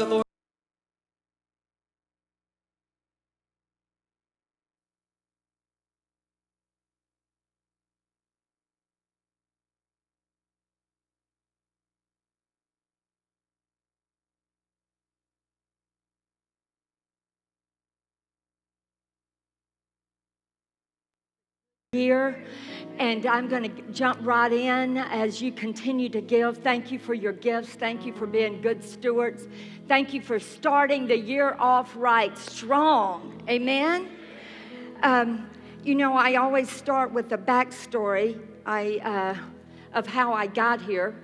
the Lord. Year and I'm going to jump right in as you continue to give. Thank you for your gifts. Thank you for being good stewards. Thank you for starting the year off right, strong. Amen. Um, you know, I always start with the backstory I, uh, of how I got here.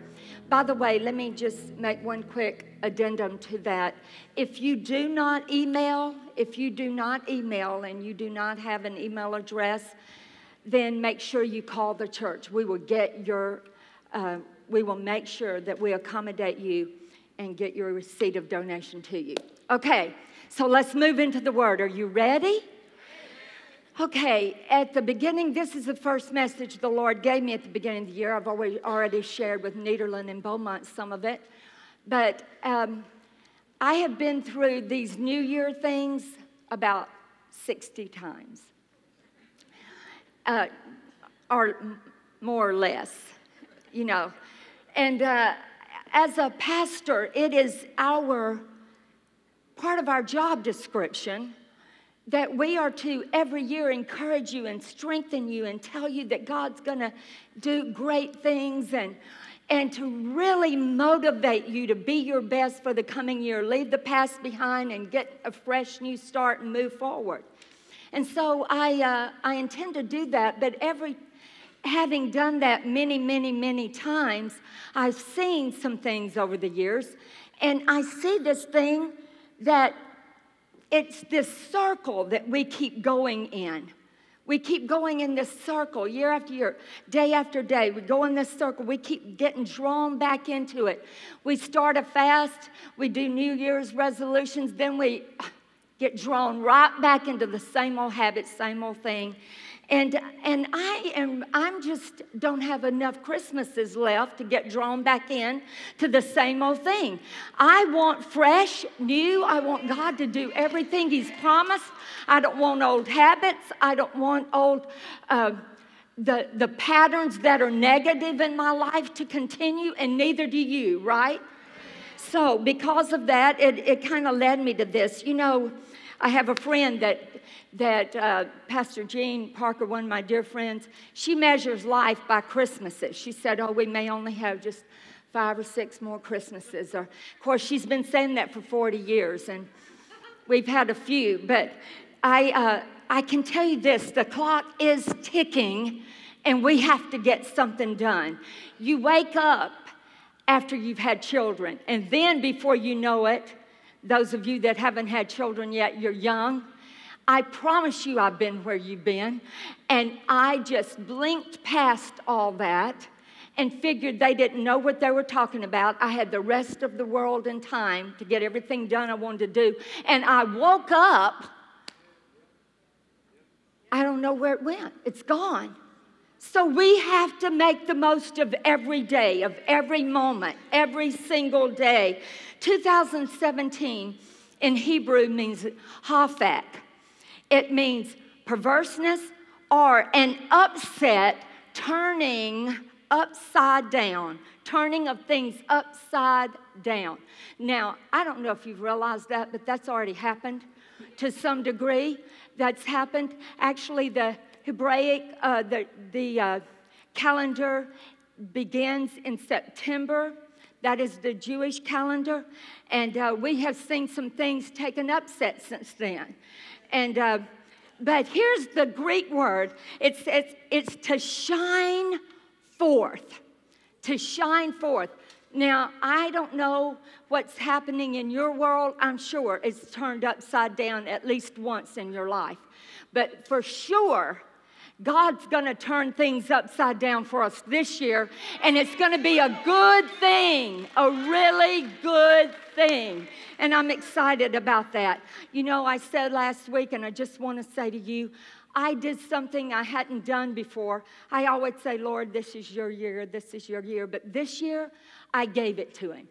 By the way, let me just make one quick addendum to that. If you do not email, if you do not email and you do not have an email address, then make sure you call the church. We will get your, uh, we will make sure that we accommodate you and get your receipt of donation to you. Okay, so let's move into the word. Are you ready? Okay, at the beginning, this is the first message the Lord gave me at the beginning of the year. I've already, already shared with Nederland and Beaumont some of it. But um, I have been through these New Year things about 60 times uh, or more or less, you know. And uh, as a pastor, it is our part of our job description that we are to every year encourage you and strengthen you and tell you that God's going to do great things and and to really motivate you to be your best for the coming year. Leave the past behind and get a fresh new start and move forward. And so I, uh, I intend to do that, but every having done that many, many, many times, I've seen some things over the years, and I see this thing that it's this circle that we keep going in. We keep going in this circle year after year, day after day. We go in this circle. We keep getting drawn back into it. We start a fast, we do New Year's resolutions, then we get drawn right back into the same old habits, same old thing. And, and I am, I'm just don't have enough Christmases left to get drawn back in to the same old thing. I want fresh, new. I want God to do everything He's promised. I don't want old habits. I don't want old, uh, the, the patterns that are negative in my life to continue, and neither do you, right? So, because of that, it, it kind of led me to this. You know, I have a friend that, that uh, Pastor Jean Parker, one of my dear friends, she measures life by Christmases. She said, Oh, we may only have just five or six more Christmases. Or, of course, she's been saying that for 40 years, and we've had a few. But I, uh, I can tell you this the clock is ticking, and we have to get something done. You wake up after you've had children, and then before you know it, those of you that haven't had children yet, you're young. I promise you, I've been where you've been. And I just blinked past all that and figured they didn't know what they were talking about. I had the rest of the world and time to get everything done I wanted to do. And I woke up, I don't know where it went, it's gone. So we have to make the most of every day, of every moment, every single day. 2017 in Hebrew means hafak. It means perverseness or an upset, turning upside down, turning of things upside down. Now, I don't know if you've realized that, but that's already happened to some degree. That's happened. Actually, the Hebraic, uh, the, the uh, calendar begins in September. That is the Jewish calendar. And uh, we have seen some things taken upset since then. And, uh, but here's the Greek word it's, it's, it's to shine forth. To shine forth. Now, I don't know what's happening in your world. I'm sure it's turned upside down at least once in your life. But for sure, God's going to turn things upside down for us this year, and it's going to be a good thing, a really good thing. And I'm excited about that. You know, I said last week, and I just want to say to you, I did something I hadn't done before. I always say, Lord, this is your year, this is your year. But this year, I gave it to Him.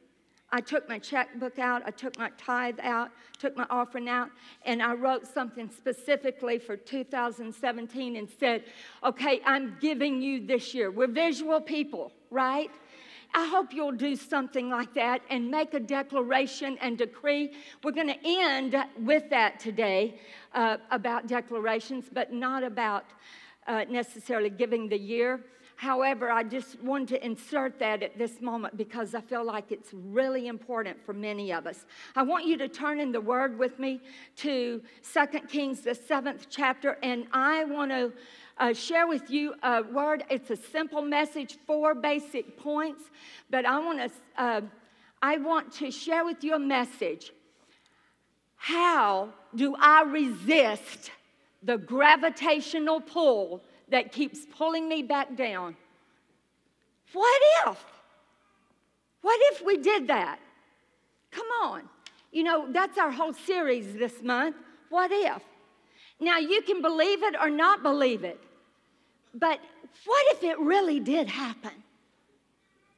I took my checkbook out, I took my tithe out, took my offering out, and I wrote something specifically for 2017 and said, Okay, I'm giving you this year. We're visual people, right? I hope you'll do something like that and make a declaration and decree. We're going to end with that today uh, about declarations, but not about uh, necessarily giving the year. However, I just wanted to insert that at this moment because I feel like it's really important for many of us. I want you to turn in the word with me to 2 Kings, the seventh chapter, and I want to uh, share with you a word. It's a simple message, four basic points, but I want to. Uh, I want to share with you a message. How do I resist the gravitational pull that keeps pulling me back down. What if? What if we did that? Come on. You know, that's our whole series this month. What if? Now, you can believe it or not believe it, but what if it really did happen?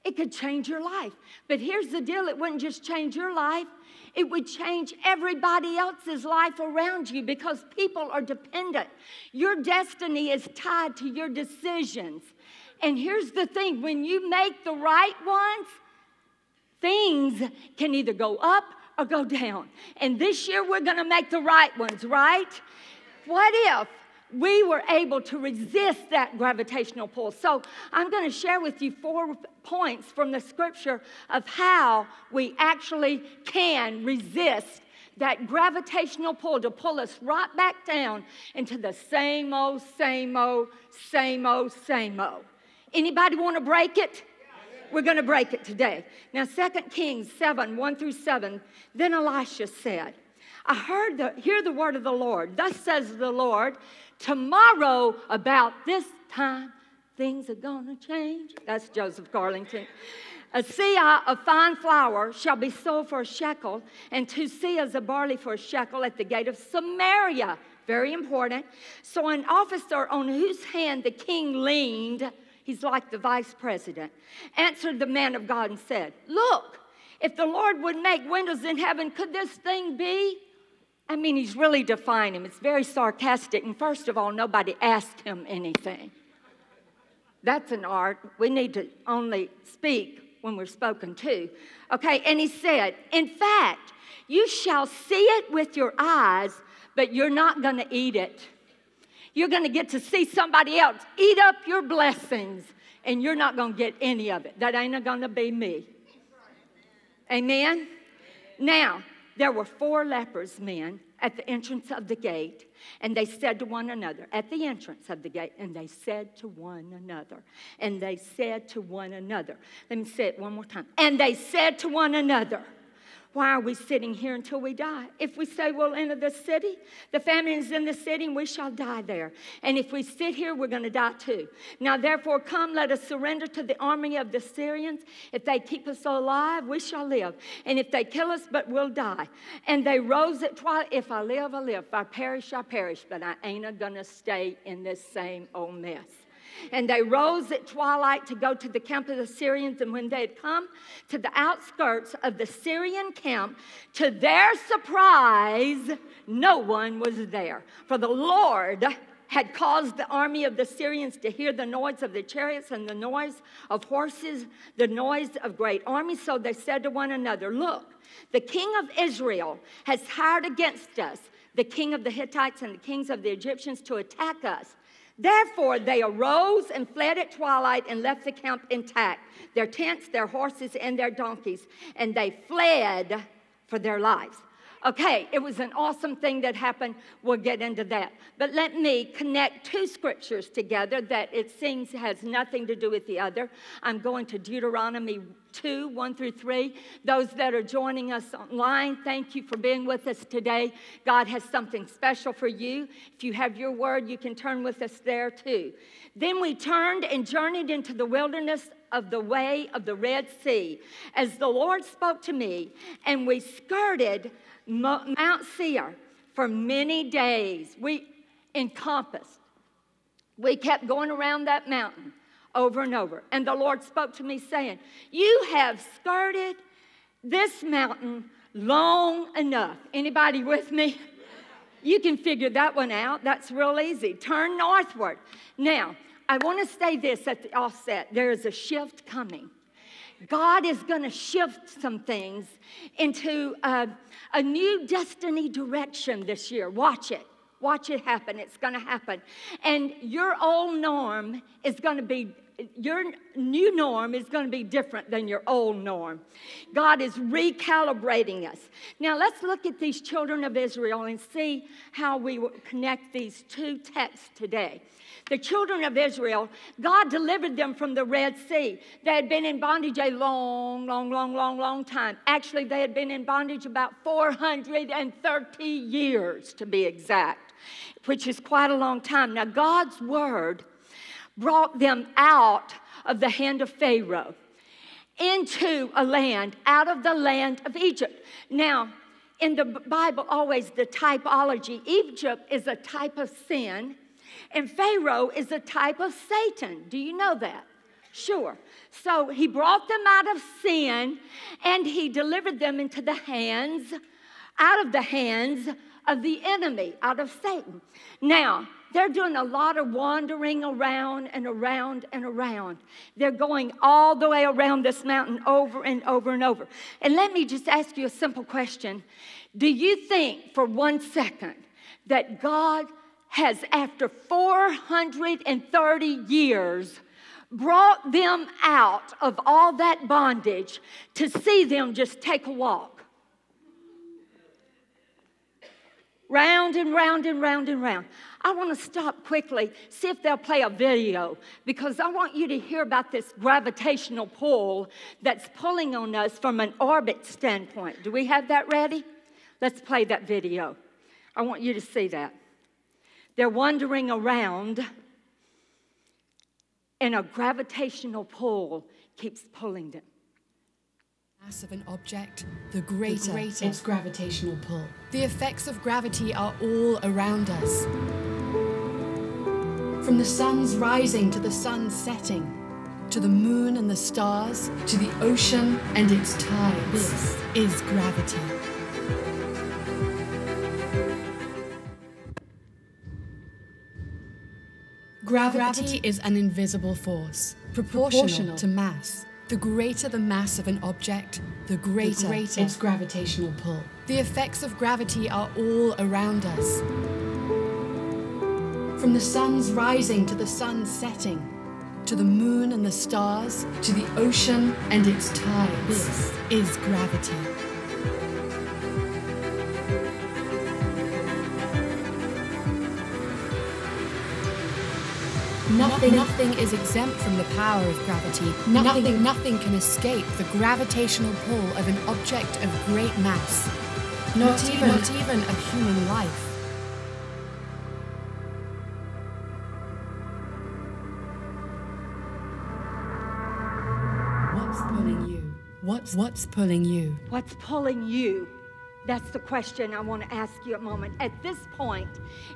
It could change your life. But here's the deal it wouldn't just change your life, it would change everybody else's life around you because people are dependent. Your destiny is tied to your decisions. And here's the thing when you make the right ones, things can either go up or go down. And this year we're to make the right ones, right? What if we were able to resist that gravitational pull. So, I'm going to share with you four points from the scripture of how we actually can resist that gravitational pull to pull us right back down into the same old, same old, same old, same old. Anybody want to break it? We're going to break it today. Now, 2 Kings 7 1 through 7. Then Elisha said, I heard the, hear the word of the Lord. Thus says the Lord, Tomorrow, about this time, things are gonna change. That's Joseph Garlington. A seah of fine flour shall be sold for a shekel, and two seahs of barley for a shekel at the gate of Samaria. Very important. So, an officer on whose hand the king leaned, he's like the vice president, answered the man of God and said, Look, if the Lord would make windows in heaven, could this thing be? I mean, he's really defying him. It's very sarcastic. And first of all, nobody asked him anything. That's an art. We need to only speak when we're spoken to. Okay, and he said, In fact, you shall see it with your eyes, but you're not going to eat it. You're going to get to see somebody else eat up your blessings, and you're not going to get any of it. That ain't going to be me. Amen? Now, there were four lepers men at the entrance of the gate, and they said to one another, at the entrance of the gate, and they said to one another, and they said to one another. Let me say it one more time. And they said to one another, why are we sitting here until we die? If we say we'll enter the city, the famine is in the city and we shall die there. And if we sit here, we're going to die too. Now, therefore, come, let us surrender to the army of the Syrians. If they keep us alive, we shall live. And if they kill us, but we'll die. And they rose at twilight. If I live, I live. If I perish, I perish. But I ain't going to stay in this same old mess. And they rose at twilight to go to the camp of the Syrians. And when they had come to the outskirts of the Syrian camp, to their surprise, no one was there. For the Lord had caused the army of the Syrians to hear the noise of the chariots and the noise of horses, the noise of great armies. So they said to one another, Look, the king of Israel has hired against us the king of the Hittites and the kings of the Egyptians to attack us. Therefore, they arose and fled at twilight and left the camp intact their tents, their horses, and their donkeys, and they fled for their lives. Okay, it was an awesome thing that happened. We'll get into that. But let me connect two scriptures together that it seems has nothing to do with the other. I'm going to Deuteronomy 2 1 through 3. Those that are joining us online, thank you for being with us today. God has something special for you. If you have your word, you can turn with us there too. Then we turned and journeyed into the wilderness of the way of the Red Sea as the Lord spoke to me, and we skirted Mount Seir for many days. We encompassed. We kept going around that mountain over and over. And the Lord spoke to me saying, You have skirted this mountain long enough. Anybody with me? You can figure that one out. That's real easy. Turn northward. Now, I want to say this at the offset there is a shift coming. God is going to shift some things into a, a new destiny direction this year. Watch it. Watch it happen. It's going to happen. And your old norm is going to be your new norm is going to be different than your old norm. God is recalibrating us. Now, let's look at these children of Israel and see how we connect these two texts today. The children of Israel, God delivered them from the Red Sea. They had been in bondage a long, long, long, long, long time. Actually, they had been in bondage about 430 years to be exact, which is quite a long time. Now, God's word brought them out of the hand of Pharaoh into a land, out of the land of Egypt. Now, in the Bible, always the typology Egypt is a type of sin, and Pharaoh is a type of Satan. Do you know that? Sure. So he brought them out of sin and he delivered them into the hands, out of the hands of the enemy, out of Satan. Now, they're doing a lot of wandering around and around and around. They're going all the way around this mountain over and over and over. And let me just ask you a simple question Do you think for one second that God has, after 430 years, brought them out of all that bondage to see them just take a walk? round and round and round and round. I want to stop quickly, see if they'll play a video, because I want you to hear about this gravitational pull that's pulling on us from an orbit standpoint. Do we have that ready? Let's play that video. I want you to see that. They're wandering around, and a gravitational pull keeps pulling them mass of an object, the greater, the greater its gravitational pull. The effects of gravity are all around us. From the sun's rising to the sun's setting, to the moon and the stars, to the ocean and its tides. This is gravity. Gravity, gravity is an invisible force, proportional, proportional to mass. The greater the mass of an object, the greater, the greater its gravitational pull. The effects of gravity are all around us. From the sun's rising to the sun's setting, to the moon and the stars, to the ocean and its tides. This is gravity. Nothing, nothing is exempt from the power of gravity. Nothing, nothing, nothing can escape the gravitational pull of an object of great mass. Not, not even, not even a human life. What's what's pulling you? What's pulling you? That's the question I want to ask you a moment. At this point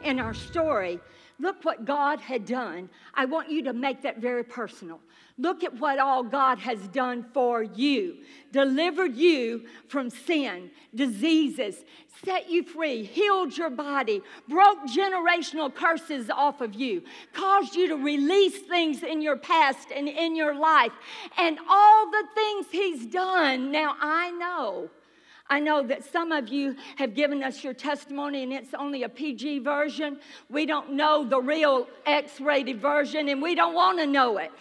in our story, Look what God had done. I want you to make that very personal. Look at what all God has done for you delivered you from sin, diseases, set you free, healed your body, broke generational curses off of you, caused you to release things in your past and in your life, and all the things He's done. Now, I know I know that some of you have given us your testimony and it's only a PG version. We don't know the real X rated version and we don't want to know it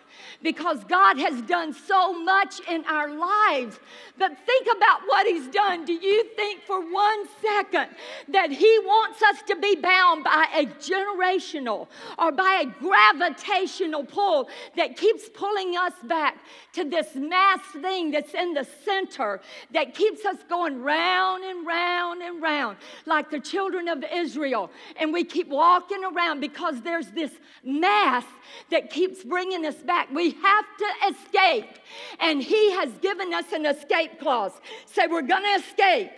because God has done so much in our lives. But think about what He's done. Do you think for one second that He wants us to be bound by a generational or by a gravitational pull that keeps pulling us back to this mass thing that's in the center that keeps us going round and round and round like the children of Israel? And we keep walking around because there's this mass that keeps bringing us back. We have to escape. And He has given us an escape clause. Say, we're going to escape.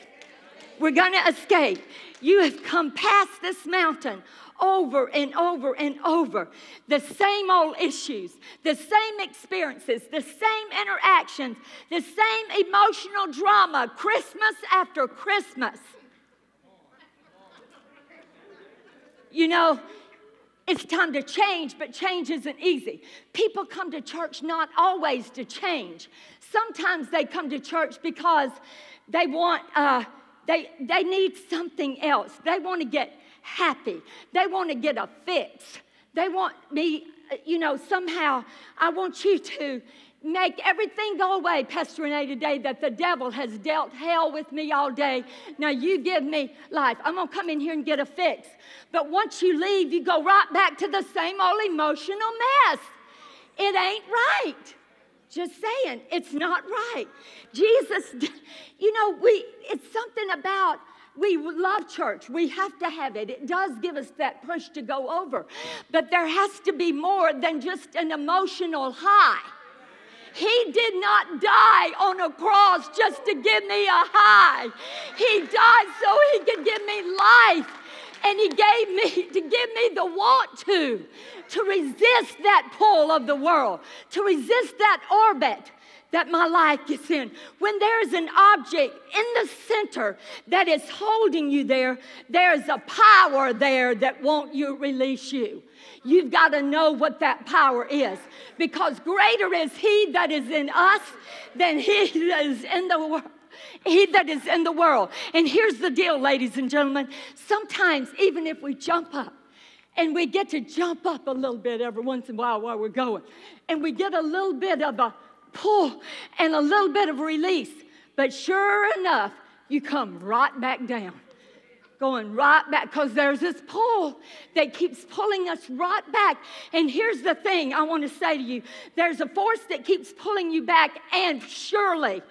We're going to escape. You have come past this mountain over and over and over. The same old issues, the same experiences, the same interactions, the same emotional drama, Christmas after Christmas. You know, it's time to change, but change isn't easy. People come to church not always to change. Sometimes they come to church because they want, uh, they, they need something else. They want to get happy. They want to get a fix. They want me, uh, you know, somehow, I want you to make everything go away, Pastor Renee, today that the devil has dealt hell with me all day. Now you give me life. I'm going to come in here and get a fix. But once you leave, you go right back to the same old emotional mess. It ain't right. Just saying, it's not right. Jesus, you know, we it's something about we love church. We have to have it. It does give us that push to go over. But there has to be more than just an emotional high. He did not die on a cross just to give me a high. He died so he could give me life. And he gave me to give me the want to, to resist that pull of the world, to resist that orbit that my life gets in. When there's an object in the center that is holding you there, there's a power there that won't you release you. You've got to know what that power is because greater is he that is in us than he that is in the world he that is in the world. And here's the deal, ladies and gentlemen. Sometimes, even if we jump up, and we get to jump up a little bit every once in a while while we're going, and we get a little bit of a pull and a little bit of release. But sure enough, you come right back down. Going right back because there's this pull that keeps pulling us right back. And here's the thing I want to say to you there's a force that keeps pulling you back, and surely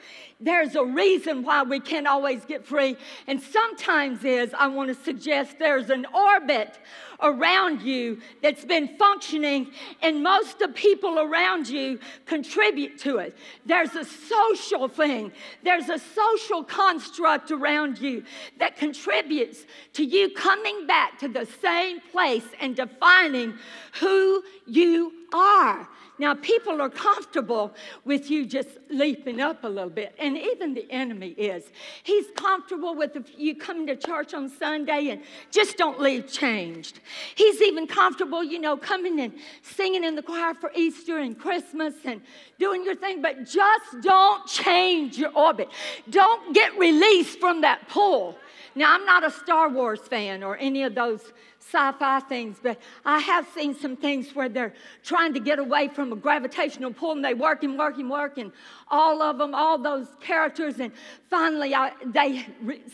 there's a reason why we can't always get free. And sometimes is, I want to suggest there's an orbit around you that's been functioning, and most of the people around you contribute to it. There's a social thing, there's a social construct around you that contributes to you coming back to the same place and defining who you are. Now, people are comfortable with you just leaping up a little bit, and even the enemy is. He's comfortable with you coming to church on Sunday and just don't leave changed. He's even comfortable, you know, coming and singing in the choir for Easter and Christmas and doing your thing, but just don't change your orbit. Don't get released from that pull. Now, I'm not a Star Wars fan or any of those sci fi things, but I have seen some things where they're trying to get away from a gravitational pull and they work and work and work, and all of them, all those characters, and finally I, they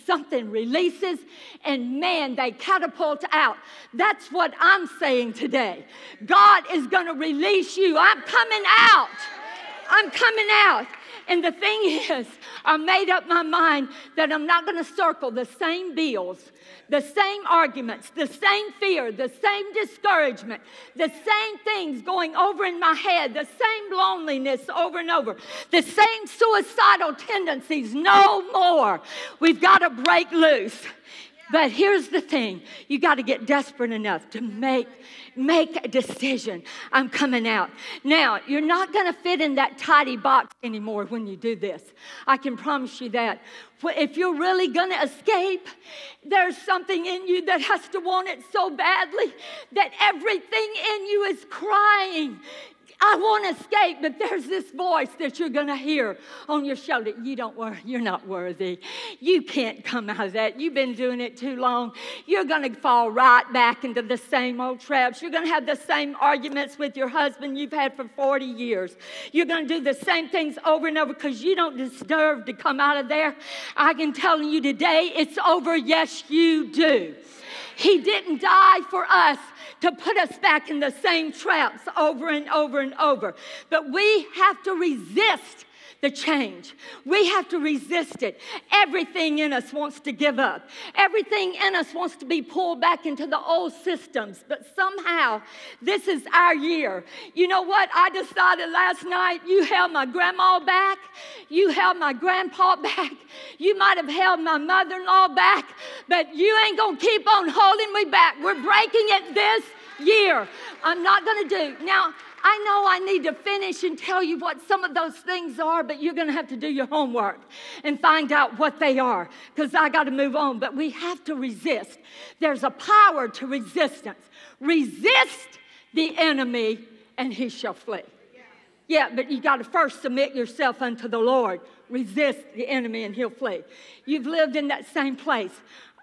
something releases, and man, they catapult out. That's what I'm saying today. God is going to release you. I'm coming out. I'm coming out. And the thing is, I made up my mind that I'm not going to circle the same bills the same arguments, the same fear, the same discouragement, the same things going over in my head, the same loneliness over and over, the same suicidal tendencies. No more. We've got to break loose. But here's the thing you got to get desperate enough to make, make a decision. I'm coming out. Now, you're not going to fit in that tidy box anymore when you do this. I can promise you that. If you're really going to escape, there's something in you that has to want it so badly that everything in you is crying. I want to escape, but there's this voice that you're going to hear on your shoulder. You don't worry, you're not worthy. You can't come out of that. You've been doing it too long. You're going to fall right back into the same old traps. You're going to have the same arguments with your husband you've had for 40 years. You're going to do the same things over and over because you don't deserve to come out of there. I can tell you today, it's over. Yes, you do. He didn't die for us to put us back in the same traps over and over and over. But we have to resist the change. We have to resist it. Everything in us wants to give up. Everything in us wants to be pulled back into the old systems. But somehow, this is our year. You know what? I decided last night you held my grandma back, you held my grandpa back, you might have held my mother in law back, but you ain't gonna keep on holding me back. We're breaking it this year. I'm not gonna do. Now, I know I need to finish and tell you what some of those things are, but you're going to have to do your homework and find out what they are because I got to move on. But we have to resist. There's a power to resistance. Resist the enemy and he shall flee. Yeah, but you got to first submit yourself unto the Lord. Resist the enemy and he'll flee. You've lived in that same place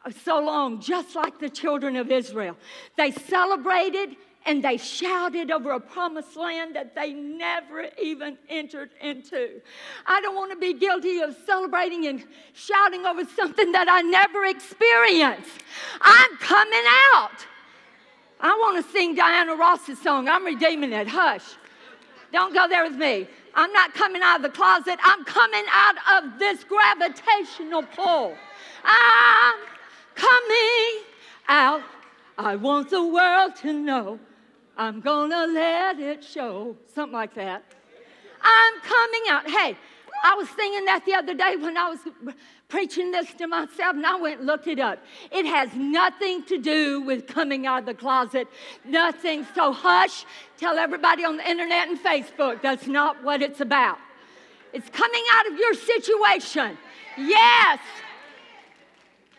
uh, so long, just like the children of Israel. They celebrated and they shouted over a promised land that they never even entered into. I don't want to be guilty of celebrating and shouting over something that I never experienced. I'm coming out. I want to sing Diana Ross's song, I'm redeeming it. Hush. Don't go there with me. I'm not coming out of the closet, I'm coming out of this gravitational pull. I'm coming out. I want the world to know I'm gonna let it show. Something like that. I'm coming out. Hey, I was singing that the other day when I was preaching this to myself, and I went and looked it up. It has nothing to do with coming out of the closet. Nothing. So hush, tell everybody on the internet and Facebook that's not what it's about. It's coming out of your situation. Yes.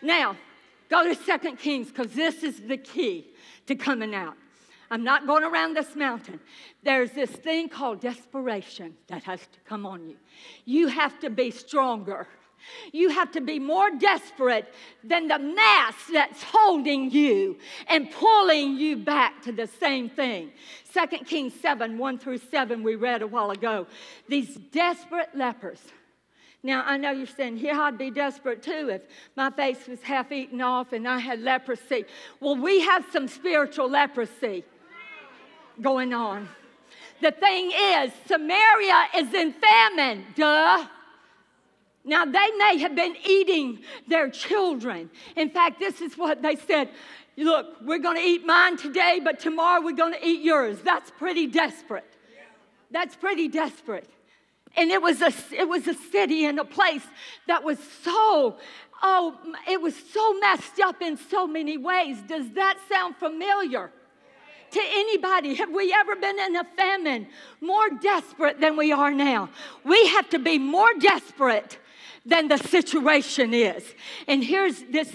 Now, go to Second Kings because this is the key to coming out. I'm not going around this mountain. There's this thing called desperation that has to come on you. You have to be stronger. You have to be more desperate than the mass that's holding you and pulling you back to the same thing. 2 Kings 7 1 through 7, we read a while ago. These desperate lepers. Now, I know you're saying, here I'd be desperate too if my face was half eaten off and I had leprosy. Well, we have some spiritual leprosy going on. The thing is, Samaria is in famine, duh. Now, they may have been eating their children. In fact, this is what they said Look, we're going to eat mine today, but tomorrow we're going to eat yours. That's pretty desperate. That's pretty desperate. And it was a, it was a city and a place that was so, oh, it was so messed up in so many ways. Does that sound familiar? To anybody. Have we ever been in a famine more desperate than we are now? We have to be more desperate than the situation is. And here's this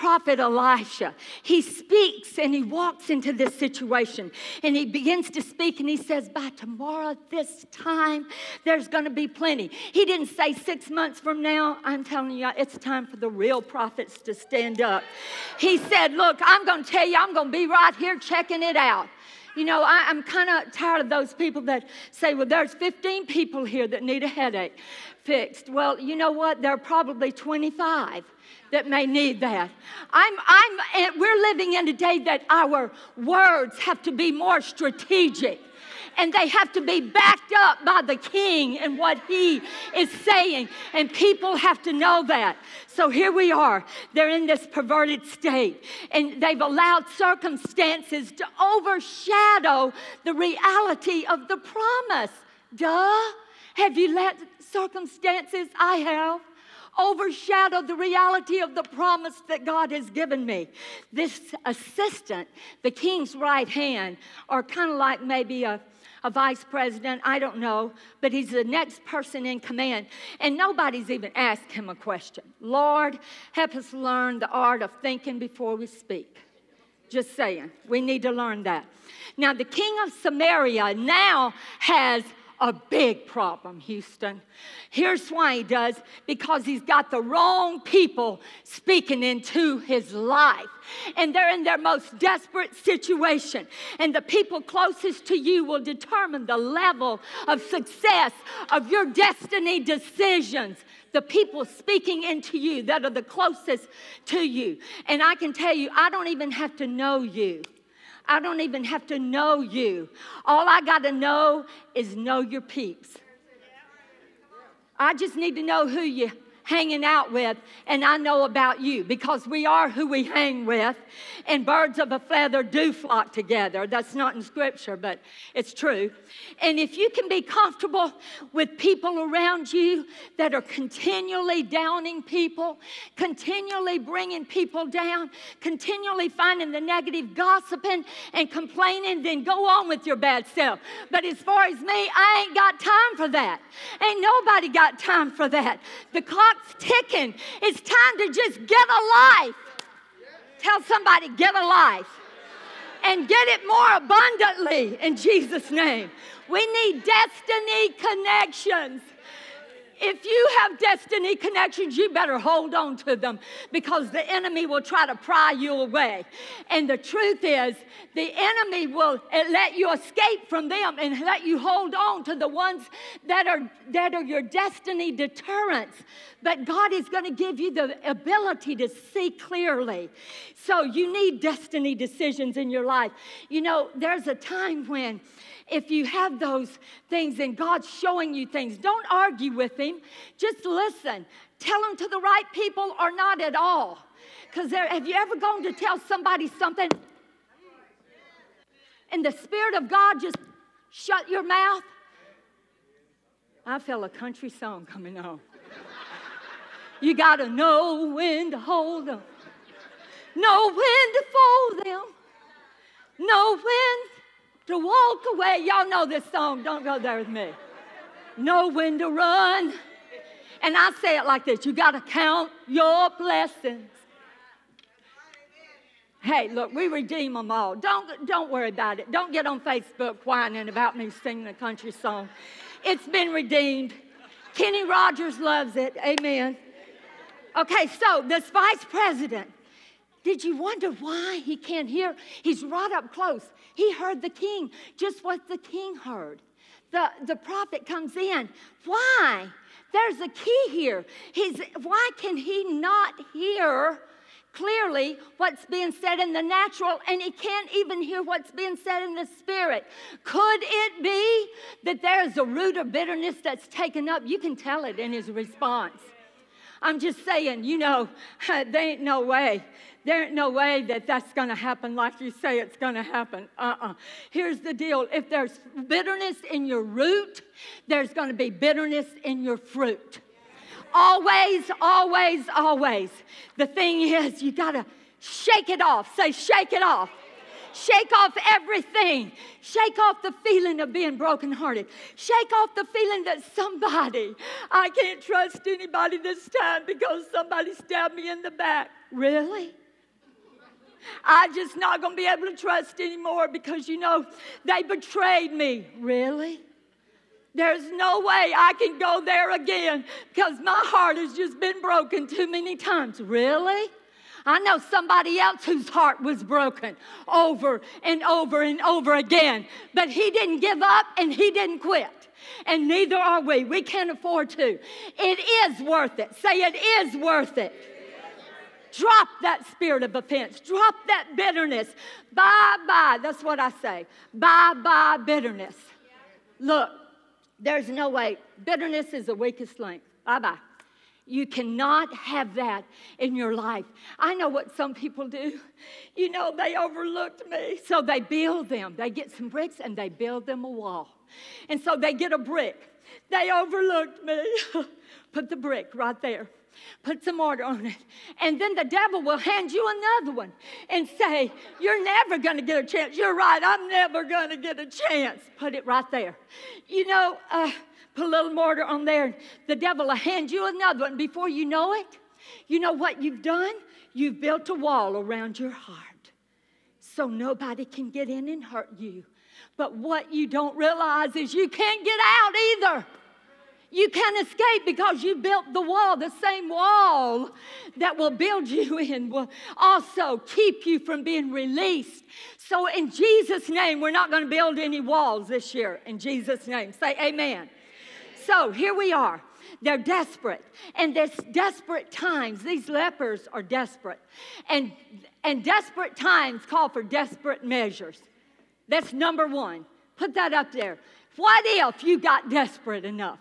prophet Elisha. He speaks and he walks into this situation and he begins to speak and he says, By tomorrow, this time, there's going to be plenty. He didn't say six months from now. I'm telling you, it's time for the real prophets to stand up. He said, Look, I'm going to tell you, I'm going to be right here checking it out. You know, I, am kind of tired of those people that say, well, there's 15 people here that need a headache fixed. Well, you know what? There are probably 25 that may need that. I'm, I'm, we're living in a day that our words have to be more strategic and they have to be backed up by the king and what he is saying. And people have to know that. So here we are. They're in this perverted state, and they've allowed circumstances to overshadow the reality of the promise. Duh. Have you let circumstances? I have overshadowed the reality of the promise that God has given me. This assistant, the king's right hand, or kind of like maybe a a vice president, I don't know, but he's the next person in command. And nobody's even asked him a question. Lord, help us learn the art of thinking before we speak. Just saying, we need to learn that. Now, the king of Samaria now has a big problem, Houston. Here's why he does because he's got the wrong people speaking into his life. And they're in their most desperate situation. And the people closest to you will determine the level of success of your destiny decisions the people speaking into you that are the closest to you. And I can tell you, I don't even have to know you. I don't even have to know you. All I got to know is know your peeps. I just need to know who you hanging out with, and I know about you because we are who we hang with, and birds of a feather do flock together. That's not in scripture, but it's true. And if you can be comfortable with people around you that are continually downing people, continually bringing people down, continually finding the negative, gossiping and complaining, then go on with your bad self. But as far as me, I ain't got time for that. Ain't nobody got time for that. The clock clock's ticking. It's time to just get a life. Tell somebody, get a life. And get it more abundantly in Jesus' name. We need destiny connections. If you have destiny connections, you better hold on to them because the enemy will try to pry you away. And the truth is, the enemy will let you escape from them and let you hold on to the ones that are, that are your destiny deterrents. But God is going to give you the ability to see clearly. So you need destiny decisions in your life. You know, there's a time when if you have those things and God's showing you things, don't argue with Him. Just listen. Tell Him to the right people or not at all. Because have you ever gone to tell somebody something and the Spirit of God just shut your mouth? I feel a country song coming on. You got to know when to hold them, know when to fold them, know when to walk away. Y'all know this song. Don't go there with me. Know when to run. And I say it like this you got to count your blessings. Hey, look, we redeem them all. Don't, don't worry about it. Don't get on Facebook whining about me singing a country song. It's been redeemed. Kenny Rogers loves it. Amen. Okay, so this vice president, did you wonder why he can't hear? He's right up close. He heard the king, just what the king heard. The, the prophet comes in. Why? There's a key here. He's, why can he not hear clearly what's being said in the natural and he can't even hear what's being said in the spirit? Could it be that there is a root of bitterness that's taken up? You can tell it in his response. I'm just saying, you know, there ain't no way. There ain't no way that that's going to happen like you say it's going to happen. Uh uh-uh. uh Here's the deal if there's bitterness in your root, there's going to be bitterness in your fruit. Always, always, always. The thing is, you got to shake it off. Say, shake it off. Shake off everything. Shake off the feeling of being brokenhearted. Shake off the feeling that somebody, I can't trust anybody this time because somebody stabbed me in the back. Really? I'm just not going to be able to trust anymore because you know they betrayed me. Really? There's no way I can go there again because my heart has just been broken too many times. Really? I know somebody else whose heart was broken over and over and over again, but he didn't give up and he didn't quit. And neither are we. We can't afford to. It is worth it. Say it is worth it. Drop that spirit of offense. Drop that bitterness. Bye bye. That's what I say. Bye bye bitterness. Look, there's no way. Bitterness is the weakest link. Bye bye. You cannot have that in your life. I know what some people do. You know, they overlooked me. So they build them. They get some bricks and they build them a wall. And so they get a brick. They overlooked me. Put the brick right there. Put some mortar on it. And then the devil will hand you another one and say, You're never going to get a chance. You're right. I'm never going to get a chance. Put it right there. You know, uh, put a little mortar on there. The devil will hand you another one. Before you know it, you know what you've done? You've built a wall around your heart so nobody can get in and hurt you. But what you don't realize is you can't get out either. You can't escape because you built the wall. The same wall that will build you in will also keep you from being released. So, in Jesus' name, we're not going to build any walls this year. In Jesus' name, say amen. So here we are. They're desperate. And there's desperate times. These lepers are desperate. And, and desperate times call for desperate measures. That's number one. Put that up there. What if you got desperate enough?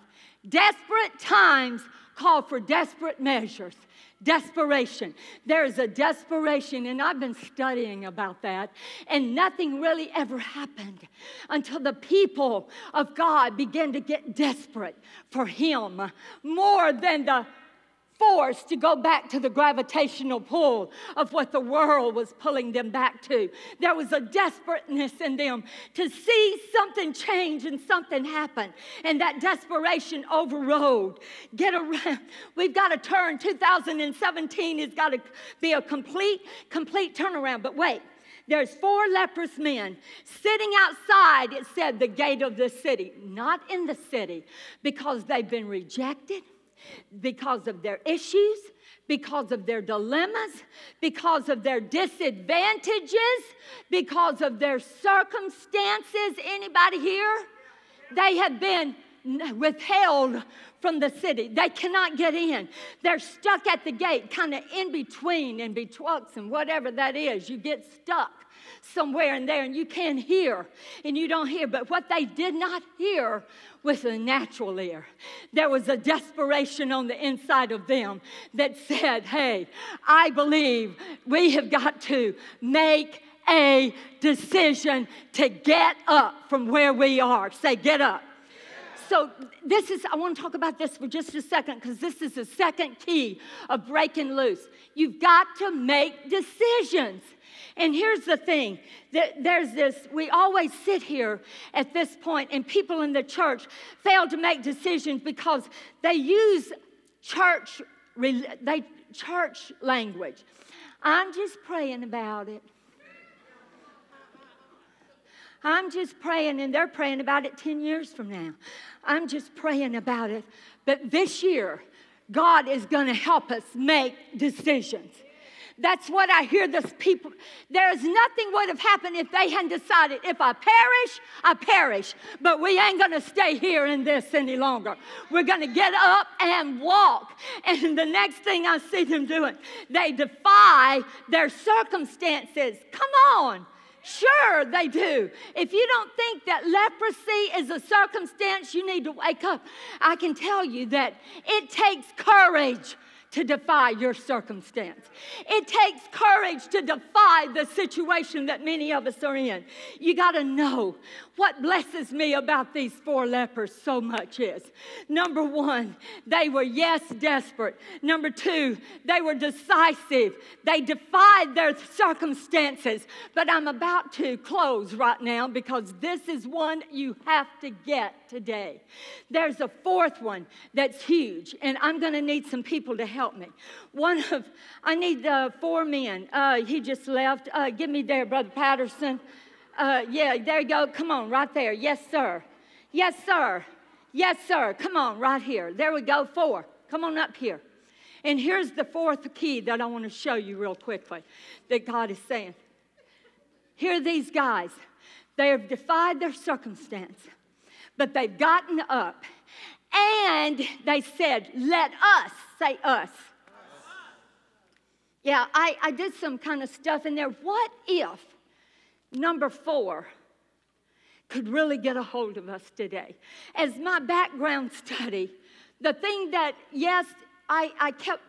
Desperate times call for desperate measures. Desperation. There is a desperation, and I've been studying about that, and nothing really ever happened until the people of God began to get desperate for Him more than the forced to go back to the gravitational pull of what the world was pulling them back to. There was a desperateness in them to see something change and something happen. And that desperation overrode. Get around. We've got to turn. 2017 has got to be a complete, complete turnaround. But wait. There's four leprous men sitting outside, it said, the gate of the city, not in the city, because they've been rejected, because of their issues, because of their dilemmas, because of their disadvantages, because of their circumstances. Anybody here? They have been withheld from the city. They cannot get in. They're stuck at the gate, kind of in between, in betwixt, and whatever that is. You get stuck somewhere in there and you can't hear and you don't hear. But what they did not hear with a natural ear. There was a desperation on the inside of them that said, Hey, I believe we have got to make a decision to get up from where we are. Say, get up. So, this is, I want to talk about this for just a second because this is the second key of breaking loose. You've got to make decisions. And here's the thing there's this, we always sit here at this point, and people in the church fail to make decisions because they use church, they, church language. I'm just praying about it. I'm just praying, and they're praying about it 10 years from now. I'm just praying about it. But this year, God is going to help us make decisions. That's what I hear this people. There's nothing would have happened if they hadn't decided, if I perish, I perish. But we ain't gonna stay here in this any longer. We're gonna get up and walk. And the next thing I see them doing, they defy their circumstances. Come on. Sure, they do. If you don't think that leprosy is a circumstance, you need to wake up. I can tell you that it takes courage to defy your circumstance. It takes courage to defy the situation that many of us are in. You got to know what blesses me about these four lepers so much is number one, they were, yes, desperate. Number two, they were decisive. They defied their circumstances. But I'm about to close right now because this is one you have to get today. There's a fourth one that's huge, and I'm going to need some people to help me. One of, I need uh, four men. Uh, he just left. Uh, give me there, Brother Patterson. Uh, yeah, there you go. Come on, right there. Yes, sir. Yes, sir. Yes, sir. Come on, right here. There we go. Four. Come on up here. And here's the fourth key that I want to show you real quickly that God is saying. Here are these guys. They have defied their circumstance, but they've gotten up and they said, Let us, say us. Yeah, I, I did some kind of stuff in there. What if number four could really get a hold of us today. As my background study, the thing that, yes, I, I kept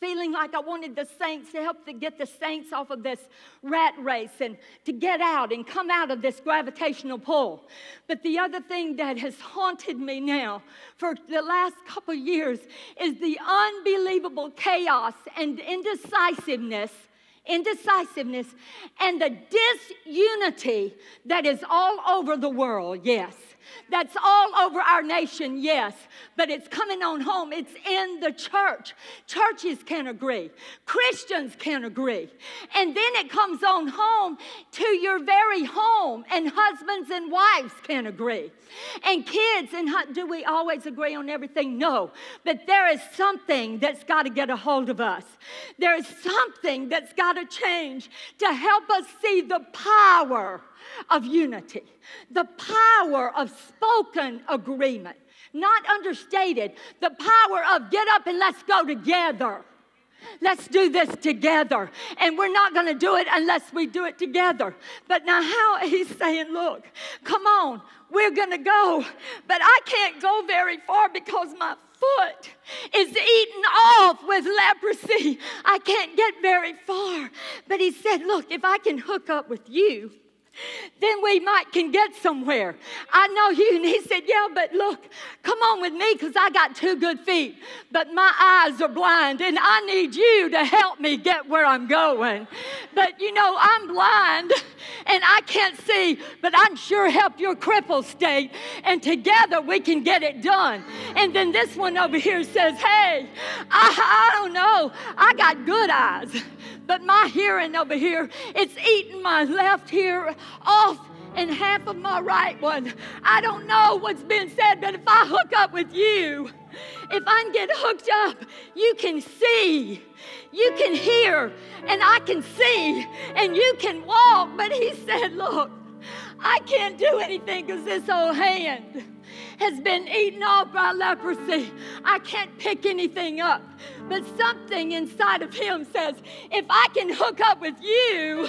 feeling like I wanted the saints to help to get the saints off of this rat race and to get out and come out of this gravitational pull. But the other thing that has haunted me now for the last couple years is the unbelievable chaos and indecisiveness indecisiveness, and the disunity that is all over the world, yes. That's all over our nation, yes, but it's coming on home. It's in the church. Churches can agree, Christians can agree. And then it comes on home to your very home, and husbands and wives can agree. And kids, and do we always agree on everything? No. But there is something that's got to get a hold of us. There is something that's got to change to help us see the power of unity, the power of spoken agreement, not understated, the power of get up and let's go together. Let's do this together. And we're not going to do it unless we do it together. But now, how he's saying, look, come on, we're going to go. But I can't go very far because my foot is eaten off with leprosy. I can't get very far. But he said, look, if I can hook up with you, then we might can get somewhere. I know you. And he said, Yeah, but look, come on with me because I got two good feet, but my eyes are blind and I need you to help me get where I'm going. But you know, I'm blind and I can't see, but I can sure help your crippled state. And together we can get it done. And then this one over here says, Hey, I, I don't know. I got good eyes but my hearing over here, it's eating my left ear off and half of my right one. I don't know what's been said, but if I hook up with you, if I get hooked up, you can see, you can hear, and I can see, and you can walk. But he said, Look, I can't do anything because this old hand has been eaten off by leprosy. I can't pick anything up. But something inside of him says, if I can hook up with you,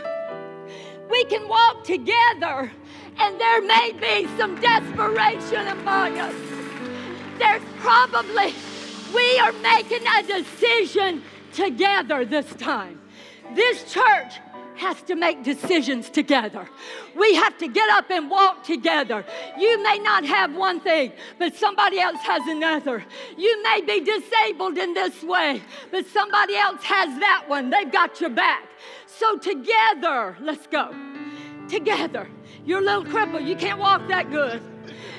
we can walk together. And there may be some desperation among us. There's probably, we are making a decision together this time. This church has to make decisions together. We have to get up and walk together. You may not have one thing, but somebody else has another. You may be disabled in this way, but somebody else has that one. They've got your back. So, together, let's go. Together. You're a little cripple. You can't walk that good,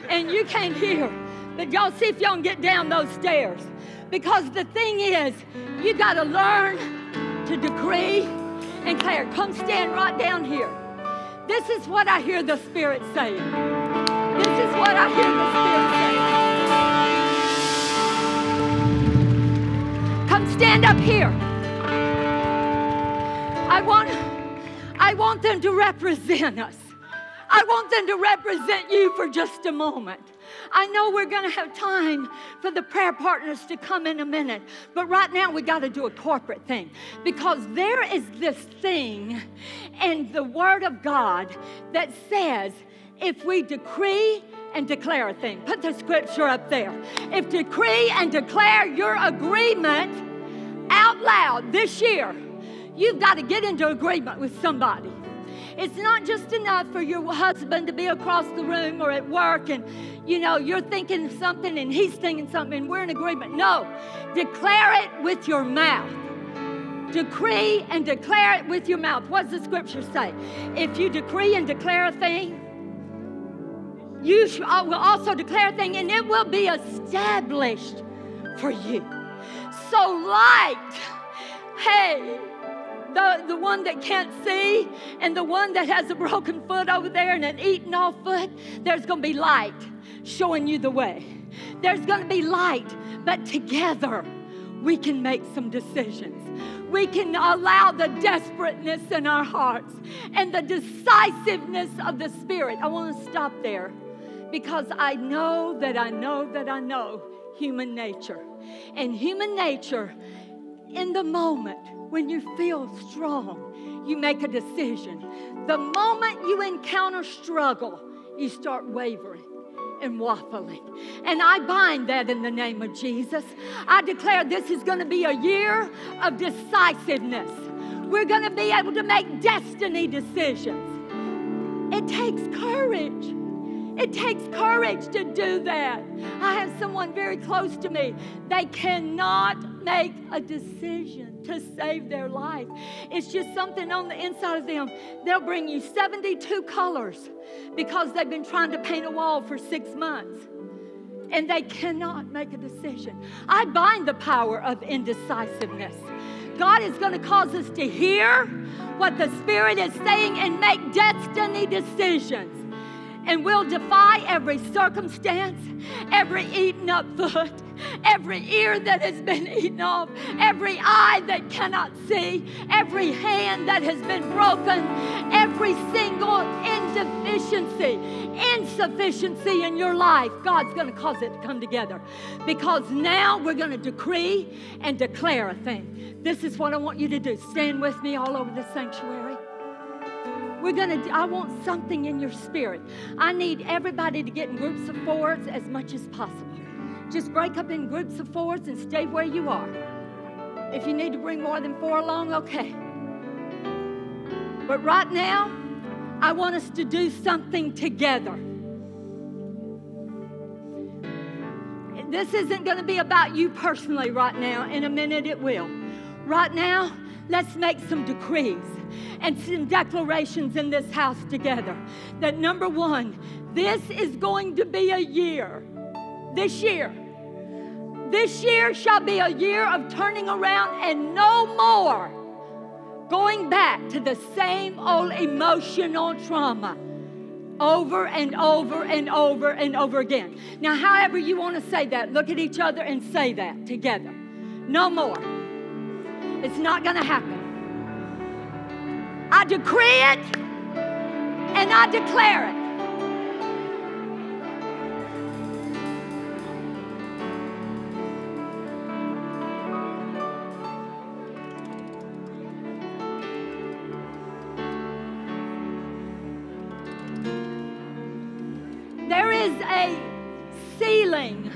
and you can't hear. But y'all see if y'all can get down those stairs. Because the thing is, you got to learn to decree and Claire, come stand right down here. This is what I hear the Spirit saying. This is what I hear the Spirit saying. Come stand up here. I want, I want them to represent us. I want them to represent you for just a moment. I know we're going to have time for the prayer partners to come in a minute, but right now we got to do a corporate thing because there is this thing in the Word of God that says if we decree and declare a thing, put the scripture up there. If decree and declare your agreement out loud this year, you've got to get into agreement with somebody. It's not just enough for your husband to be across the room or at work and, you know, you're thinking something and he's thinking something and we're in agreement. No, declare it with your mouth. Decree and declare it with your mouth. What does the scripture say? If you decree and declare a thing, you uh, will also declare a thing and it will be established for you. So, light, hey, the, the one that can't see and the one that has a broken foot over there and an eaten off foot, there's going to be light showing you the way. There's going to be light, but together we can make some decisions. We can allow the desperateness in our hearts and the decisiveness of the Spirit. I want to stop there because I know that I know that I know human nature. And human nature, in the moment, when you feel strong, you make a decision. The moment you encounter struggle, you start wavering and waffling. And I bind that in the name of Jesus. I declare this is going to be a year of decisiveness. We're going to be able to make destiny decisions. It takes courage. It takes courage to do that. I have someone very close to me. They cannot make a decision to save their life. It's just something on the inside of them. They'll bring you 72 colors because they've been trying to paint a wall for six months and they cannot make a decision. I bind the power of indecisiveness. God is going to cause us to hear what the Spirit is saying and make destiny decisions and we'll defy every circumstance, every eaten up foot, every ear that has been eaten off, every eye that cannot see, every hand that has been broken, every single deficiency, insufficiency in your life, God's going to cause it to come together. Because now we're going to decree and declare a thing. This is what I want you to do. Stand with me all over the sanctuary. We're going to, I want something in your spirit. I need everybody to get in groups of fours as much as possible. Just break up in groups of fours and stay where you are. If you need to bring more than four along, okay. But right now, I want us to do something together. This isn't going to be about you personally right now. In a minute, it will. Right now, let's make some decrees and some declarations in this house together. That number one, this is going to be a year, this year. This year shall be a year of turning around and no more going back to the same old emotional trauma over and over and over and over again. Now, however you want to say that, look at each other and say that together. No more. It's not going to happen. I decree it and I declare it. There is a ceiling.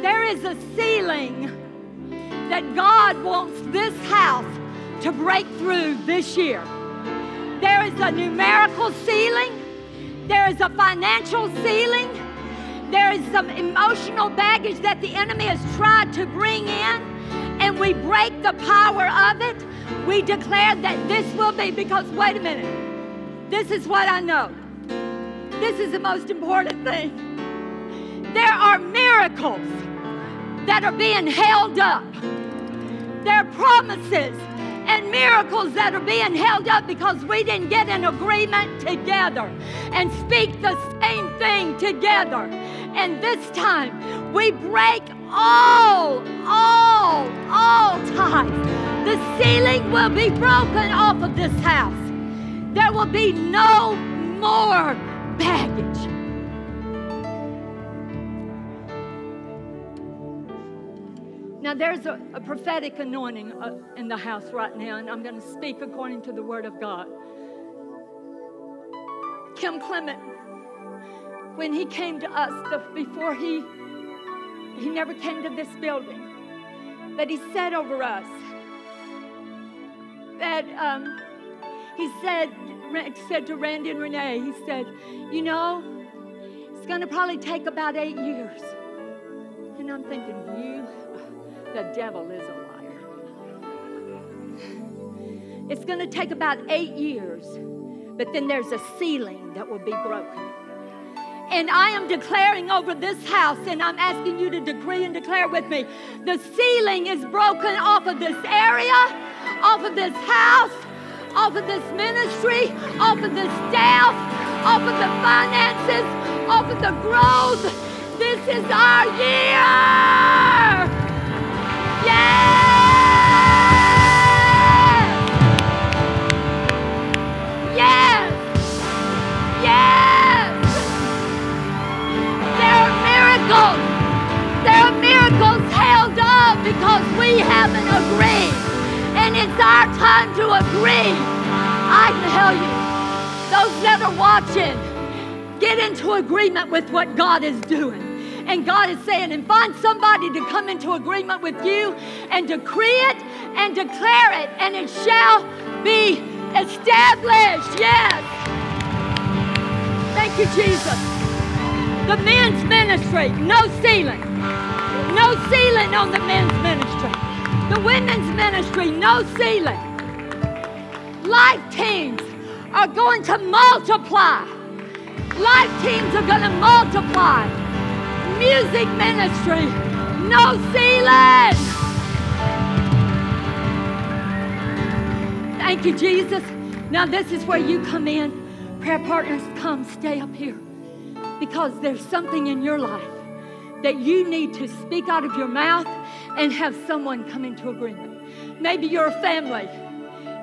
There is a ceiling that God wants this house to break through this year. There is a numerical ceiling, there is a financial ceiling, there is some emotional baggage that the enemy has tried to bring in, and we break the power of it. We declare that this will be, because wait a minute, this is what I know. This is the most important thing. There are miracles that are being held up. There are promises and miracles that are being held up because we didn't get an agreement together and speak the same thing together. And this time we break all, all, all ties. The ceiling will be broken off of this house. There will be no more baggage. Now, there's a, a prophetic anointing uh, in the house right now, and I'm going to speak according to the Word of God. Kim Clement, when he came to us the, before he he never came to this building, but he said over us that um, he said said to Randy and Renee, he said, you know, it's going to probably take about eight years. And I'm thinking, you the devil is a liar. It's going to take about eight years, but then there's a ceiling that will be broken. And I am declaring over this house, and I'm asking you to decree and declare with me the ceiling is broken off of this area, off of this house, off of this ministry, off of the staff, off of the finances, off of the growth. This is our year. Yes! It's our time to agree. I tell you, those that are watching, get into agreement with what God is doing. And God is saying, and find somebody to come into agreement with you and decree it and declare it, and it shall be established. Yes. Thank you, Jesus. The men's ministry, no ceiling. No ceiling on the men's ministry. Women's ministry, no ceiling. Life teams are going to multiply. Life teams are going to multiply music ministry. No ceiling. Thank you, Jesus. Now, this is where you come in. Prayer partners, come stay up here because there's something in your life that you need to speak out of your mouth and have someone come into agreement. Maybe you're a family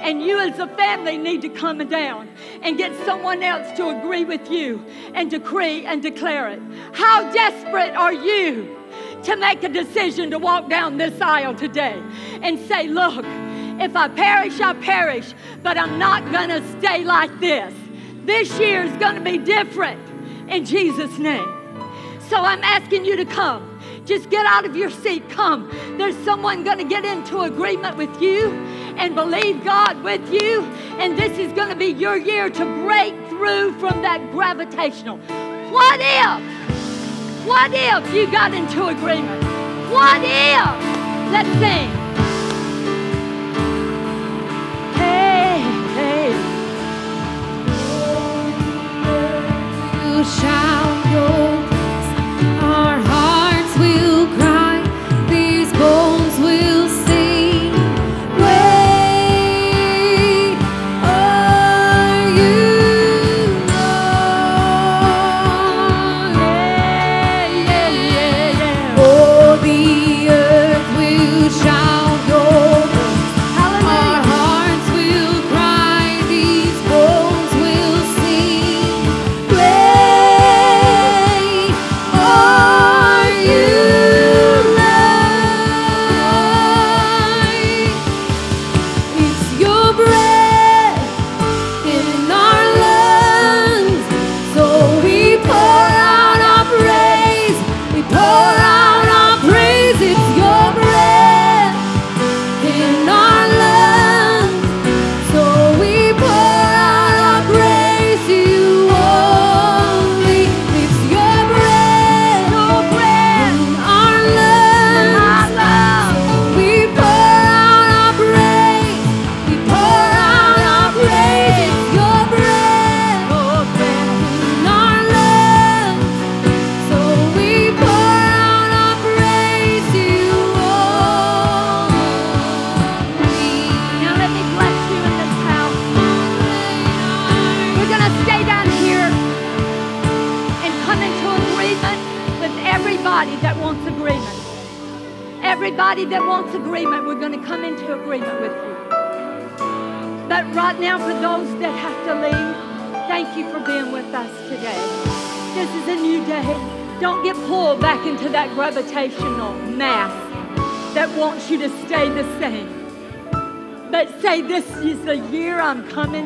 And you, as a family, need to come down and get someone else to agree with you and decree and declare it. How desperate are you to make a decision to walk down this aisle today and say, Look, if I perish, I perish, but I'm not going to stay like this. This year is going to be different in Jesus' name. So I'm asking you to come. Just get out of your seat. Come. There's someone going to get into agreement with you and believe God with you. And this is going to be your year to break through from that gravitational. What if? What if you got into agreement? What if? Let's sing. Hey, hey.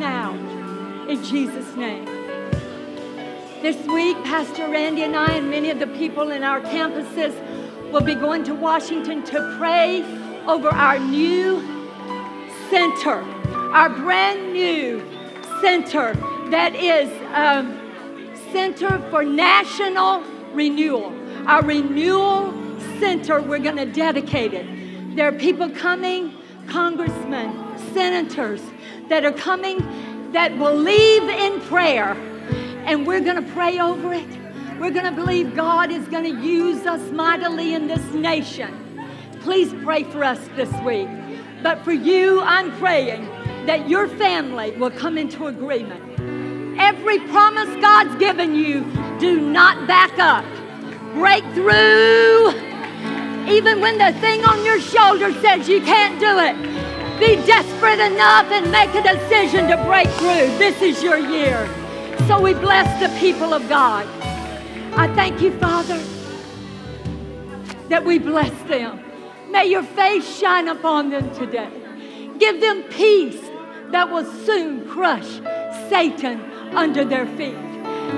Out. In Jesus' name. This week, Pastor Randy and I, and many of the people in our campuses, will be going to Washington to pray over our new center, our brand new center that is um, Center for National Renewal. Our renewal center, we're going to dedicate it. There are people coming, congressmen, senators, that are coming that believe in prayer, and we're going to pray over it. We're going to believe God is going to use us mightily in this nation. Please pray for us this week. But for you, I'm praying that your family will come into agreement. Every promise God's given you, do not back up. Break through. Even when the thing on your shoulder says you can't do it, be desperate enough and make a decision to break through. This is your year. So we bless the people of God. I thank you, Father, that we bless them. May your face shine upon them today. Give them peace that will soon crush Satan under their feet.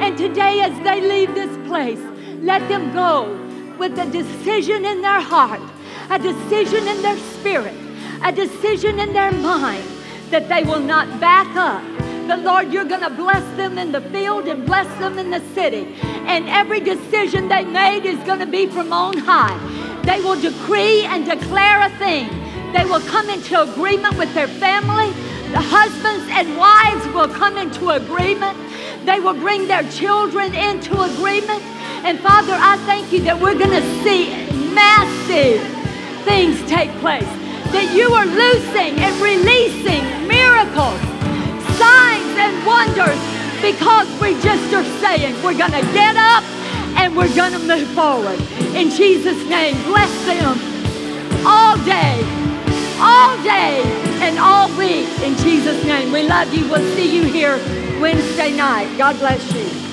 And today, as they leave this place, let them go with a decision in their heart, a decision in their spirit, a decision in their mind that they will not back up. But Lord, you're going to bless them in the field and bless them in the city. And every decision they made is going to be from on high. They will decree and declare a thing. They will come into agreement with their family. The husbands and wives will come into agreement. They will bring their children into agreement. And Father, I thank you that we're going to see massive things take place. That you are loosing and releasing miracles, signs, and wonders because we just are saying we're going to get up and we're going to move forward. In Jesus' name, bless them all day, all day. and all week in Jesus' name. We love you. We'll see you here Wednesday night. God bless you.